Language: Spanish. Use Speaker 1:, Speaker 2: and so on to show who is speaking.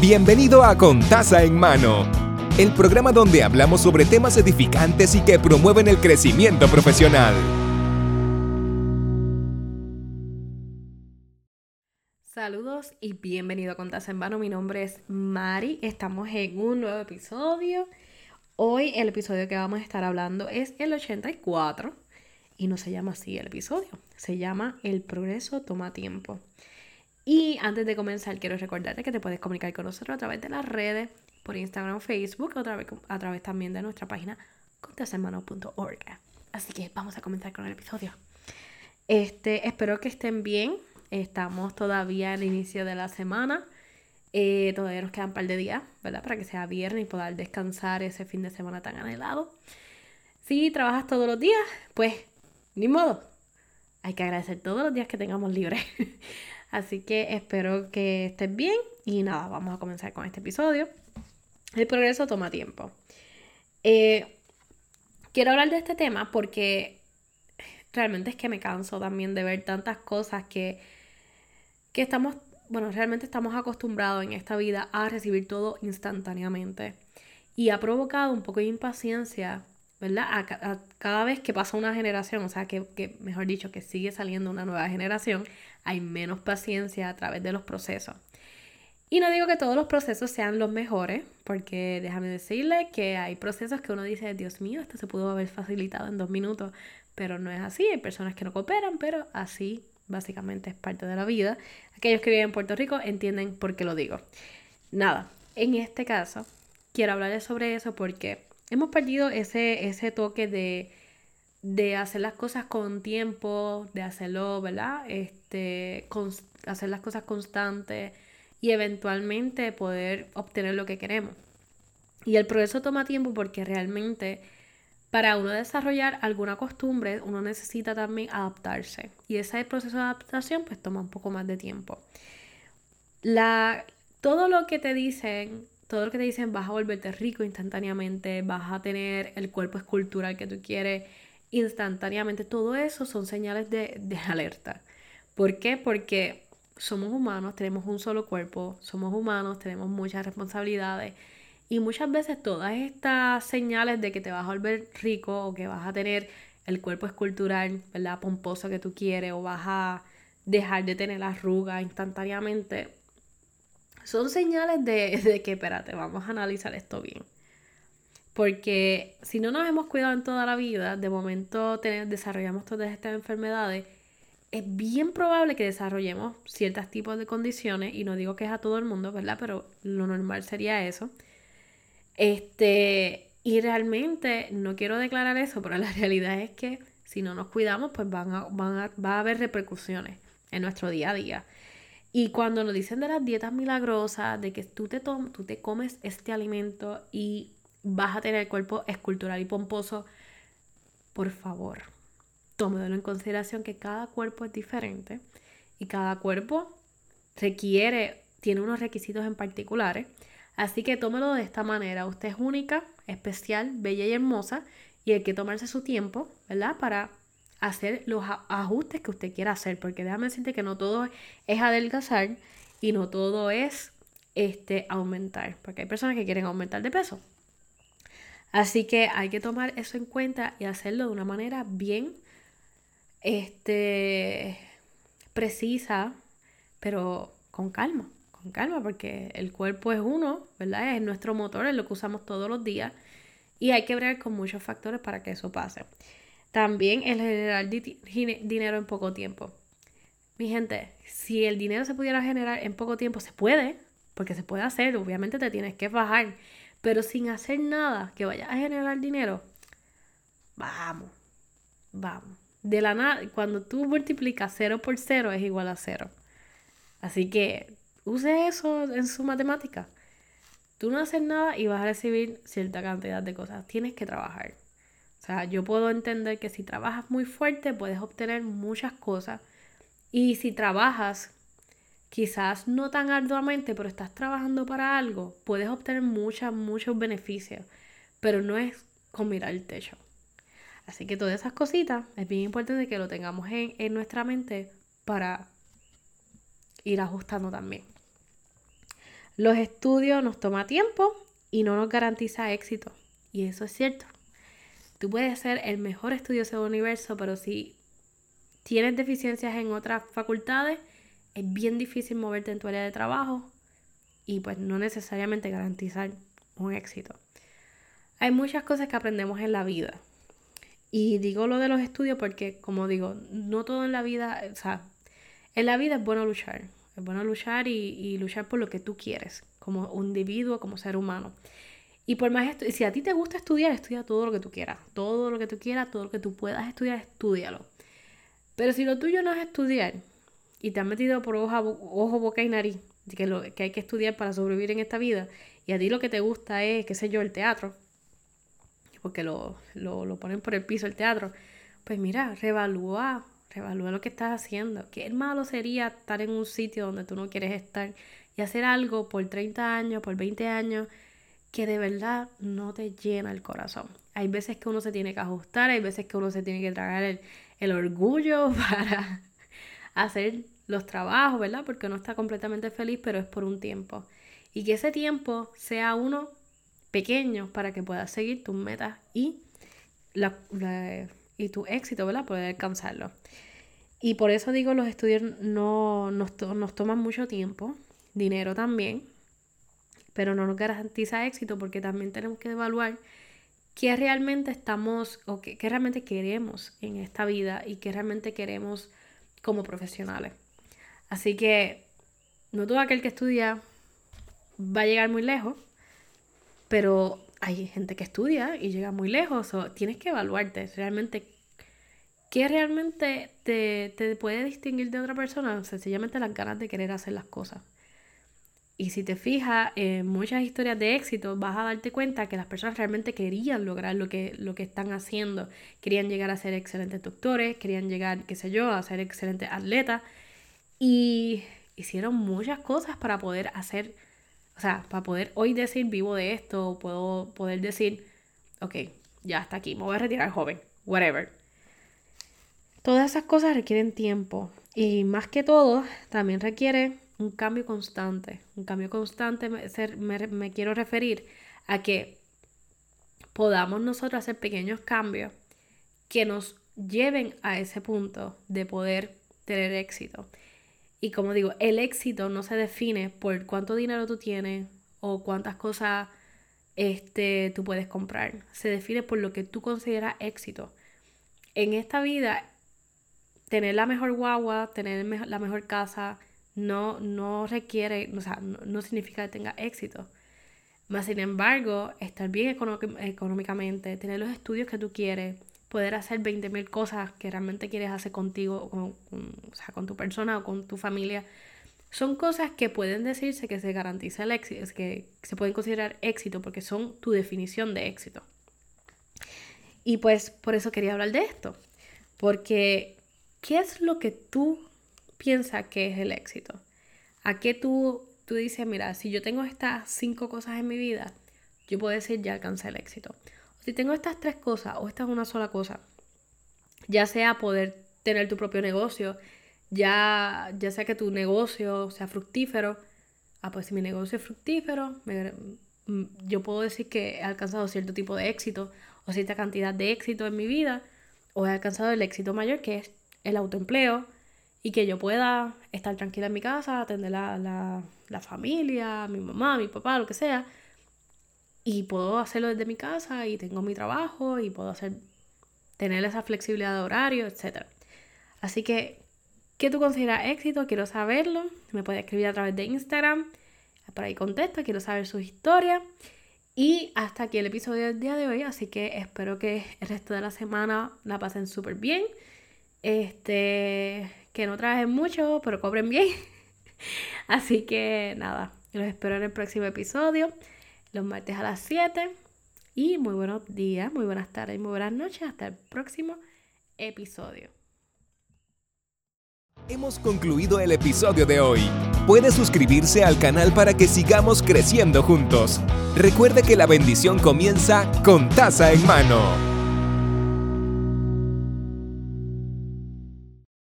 Speaker 1: Bienvenido a Con Taza en Mano, el programa donde hablamos sobre temas edificantes y que promueven el crecimiento profesional.
Speaker 2: Saludos y bienvenido a Con Taza en Mano. Mi nombre es Mari. Estamos en un nuevo episodio. Hoy el episodio que vamos a estar hablando es el 84 y no se llama así el episodio, se llama El progreso toma tiempo. Y antes de comenzar, quiero recordarte que te puedes comunicar con nosotros a través de las redes, por Instagram Facebook, a través, también de nuestra página contasemano.org. Así que vamos a comenzar con el episodio. Este, espero que estén bien. Estamos todavía al inicio de la semana. Eh, todavía nos quedan un par de días, ¿verdad? Para que sea viernes y poder descansar ese fin de semana tan anhelado. Si trabajas todos los días, pues ni modo. Hay que agradecer todos los días que tengamos libre. Así que espero que estés bien y nada, vamos a comenzar con este episodio. El progreso toma tiempo. Eh, quiero hablar de este tema porque realmente es que me canso también de ver tantas cosas que, que estamos, bueno, realmente estamos acostumbrados en esta vida a recibir todo instantáneamente. Y ha provocado un poco de impaciencia ¿verdad? A, cada vez que pasa una generación, o sea, que, que, mejor dicho, que sigue saliendo una nueva generación, hay menos paciencia a través de los procesos. Y no digo que todos los procesos sean los mejores, porque déjame decirle que hay procesos que uno dice, Dios mío, esto se pudo haber facilitado en dos minutos, pero no es así, hay personas que no cooperan, pero así básicamente es parte de la vida. Aquellos que viven en Puerto Rico entienden por qué lo digo. Nada, en este caso, quiero hablarles sobre eso porque hemos perdido ese, ese toque de, de hacer las cosas con tiempo, de hacerlo, ¿verdad? Este, hacer las cosas constantes y eventualmente poder obtener lo que queremos. Y el progreso toma tiempo porque realmente para uno desarrollar alguna costumbre, uno necesita también adaptarse. Y ese proceso de adaptación pues toma un poco más de tiempo. La, todo lo que te dicen todo lo que te dicen vas a volverte rico instantáneamente, vas a tener el cuerpo escultural que tú quieres instantáneamente, todo eso son señales de, de alerta. ¿Por qué? Porque somos humanos, tenemos un solo cuerpo, somos humanos, tenemos muchas responsabilidades y muchas veces todas estas señales de que te vas a volver rico o que vas a tener el cuerpo escultural, ¿verdad? Pomposo que tú quieres o vas a dejar de tener la arruga instantáneamente, son señales de, que, espérate, vamos a analizar esto bien. Porque si no nos hemos cuidado en toda la vida, de momento desarrollamos todas estas enfermedades, es bien probable que desarrollemos ciertos tipos de condiciones, y no digo que es a todo el mundo, ¿verdad? Pero lo normal sería eso. Este, y realmente no quiero declarar eso, pero la realidad es que si no nos cuidamos, pues van van va a haber repercusiones en nuestro día a día. Y cuando nos dicen de las dietas milagrosas, de que tú te, tú te comes este alimento y vas a tener el cuerpo escultural y pomposo, por favor, tómelo en consideración que cada cuerpo es diferente y cada cuerpo requiere, tiene unos requisitos en particulares. Así que tómelo de esta manera. Usted es única, especial, bella y hermosa y hay que tomarse su tiempo, ¿verdad? Para hacer los ajustes que usted quiera hacer, porque déjame decirte que no todo es adelgazar y no todo es este, aumentar, porque hay personas que quieren aumentar de peso. Así que hay que tomar eso en cuenta y hacerlo de una manera bien este, precisa, pero con calma, con calma, porque el cuerpo es uno, ¿verdad? Es nuestro motor, es lo que usamos todos los días y hay que ver con muchos factores para que eso pase. También el generar dinero en poco tiempo. Mi gente, si el dinero se pudiera generar en poco tiempo, se puede, porque se puede hacer, obviamente te tienes que bajar, pero sin hacer nada que vaya a generar dinero, vamos, vamos. De la nada, cuando tú multiplicas 0 por 0 es igual a 0. Así que use eso en su matemática. Tú no haces nada y vas a recibir cierta cantidad de cosas. Tienes que trabajar. O sea, yo puedo entender que si trabajas muy fuerte puedes obtener muchas cosas. Y si trabajas quizás no tan arduamente, pero estás trabajando para algo, puedes obtener muchos, muchos beneficios. Pero no es con mirar el techo. Así que todas esas cositas es bien importante que lo tengamos en, en nuestra mente para ir ajustando también. Los estudios nos toma tiempo y no nos garantiza éxito. Y eso es cierto. Tú puedes ser el mejor estudioso del universo, pero si tienes deficiencias en otras facultades, es bien difícil moverte en tu área de trabajo y pues no necesariamente garantizar un éxito. Hay muchas cosas que aprendemos en la vida. Y digo lo de los estudios porque, como digo, no todo en la vida, o sea, en la vida es bueno luchar. Es bueno luchar y, luchar por lo que tú quieres, como individuo, como ser humano. Y por más si a ti te gusta estudiar, estudia todo lo que tú quieras. Todo lo que tú quieras, todo lo que tú puedas estudiar, estudialo. Pero si lo tuyo no es estudiar y te has metido por ojo, ojo boca y nariz, que, lo, que hay que estudiar para sobrevivir en esta vida, y a ti lo que te gusta es, qué sé yo, el teatro, porque lo, lo, ponen por el piso el teatro, pues mira, revalúa, revalúa lo que estás haciendo. Qué malo sería estar en un sitio donde tú no quieres estar y hacer algo por 30 años, por 20 años, que de verdad no te llena el corazón. Hay veces que uno se tiene que ajustar, hay veces que uno se tiene que tragar el, el orgullo para hacer los trabajos, ¿verdad? Porque uno está completamente feliz, pero es por un tiempo. Y que ese tiempo sea uno pequeños para que puedas seguir tus metas y, la, y tu éxito, ¿verdad? Poder alcanzarlo. Y por eso digo, los estudios no nos, nos toman mucho tiempo, dinero también, pero no nos garantiza éxito porque también tenemos que evaluar qué realmente estamos o qué, qué, realmente queremos en esta vida y qué realmente queremos como profesionales. Así que no todo aquel que estudia va a llegar muy lejos, pero hay gente que estudia y llega muy lejos. O tienes que evaluarte realmente qué realmente te, te puede distinguir de otra persona. Sencillamente las ganas de querer hacer las cosas. Y si te fijas en muchas historias de éxito, vas a darte cuenta que las personas realmente querían lograr lo que, lo que están haciendo. Querían llegar a ser excelentes doctores, querían llegar, qué sé yo, a ser excelentes atletas. Y hicieron muchas cosas para poder hacer o sea, para poder hoy decir vivo de esto, puedo poder decir, ok, ya está aquí, me voy a retirar joven, whatever. Todas esas cosas requieren tiempo y más que todo también requiere un cambio constante. Un cambio constante me, me quiero referir a que podamos nosotros hacer pequeños cambios que nos lleven a ese punto de poder tener éxito. Y como digo, el éxito no se define por cuánto dinero tú tienes o cuántas cosas este, tú puedes comprar. Se define por lo que tú consideras éxito. En esta vida, tener la mejor guagua, tener la mejor casa, no, no requiere, o sea, no, significa que tenga éxito. Más sin embargo, estar bien económicamente, tener los estudios que tú quieres, poder hacer 20.000 cosas que realmente quieres hacer contigo, con, o sea, con tu persona o con tu familia, son cosas que pueden decirse que se garantiza el éxito, que se pueden considerar éxito porque son tu definición de éxito. Y pues por eso quería hablar de esto, porque ¿qué es lo que tú piensas que es el éxito? ¿A qué tú, tú dices, mira, si yo tengo estas cinco cosas en mi vida, yo puedo decir ya alcancé el éxito? Si tengo estas tres cosas o esta es una sola cosa, ya sea poder tener tu propio negocio, ya, ya sea que tu negocio sea fructífero, ah, pues si mi negocio es fructífero, yo puedo decir que he alcanzado cierto tipo de éxito o cierta cantidad de éxito en mi vida, o he alcanzado el éxito mayor que es el autoempleo y que yo pueda estar tranquila en mi casa, atender la, la, la familia, mi mamá, mi papá, lo que sea, y puedo hacerlo desde mi casa y tengo mi trabajo y puedo hacer tener esa flexibilidad de horario, etc. Así que, ¿qué tú consideras éxito? Quiero saberlo. Me puedes escribir a través de Instagram. Por ahí contesta, quiero saber sus historias. Y hasta aquí el episodio del día de hoy. Así que espero que el resto de la semana la pasen súper bien. Este, que no trabajen mucho, pero cobren bien. Así que nada, los espero en el próximo episodio los martes a las 7. Y muy buenos días, muy buenas tardes muy buenas noches. Hasta el próximo episodio.
Speaker 1: Hemos concluido el episodio de hoy. Puede suscribirse al canal para que sigamos creciendo juntos. Recuerde que la bendición comienza con taza en mano.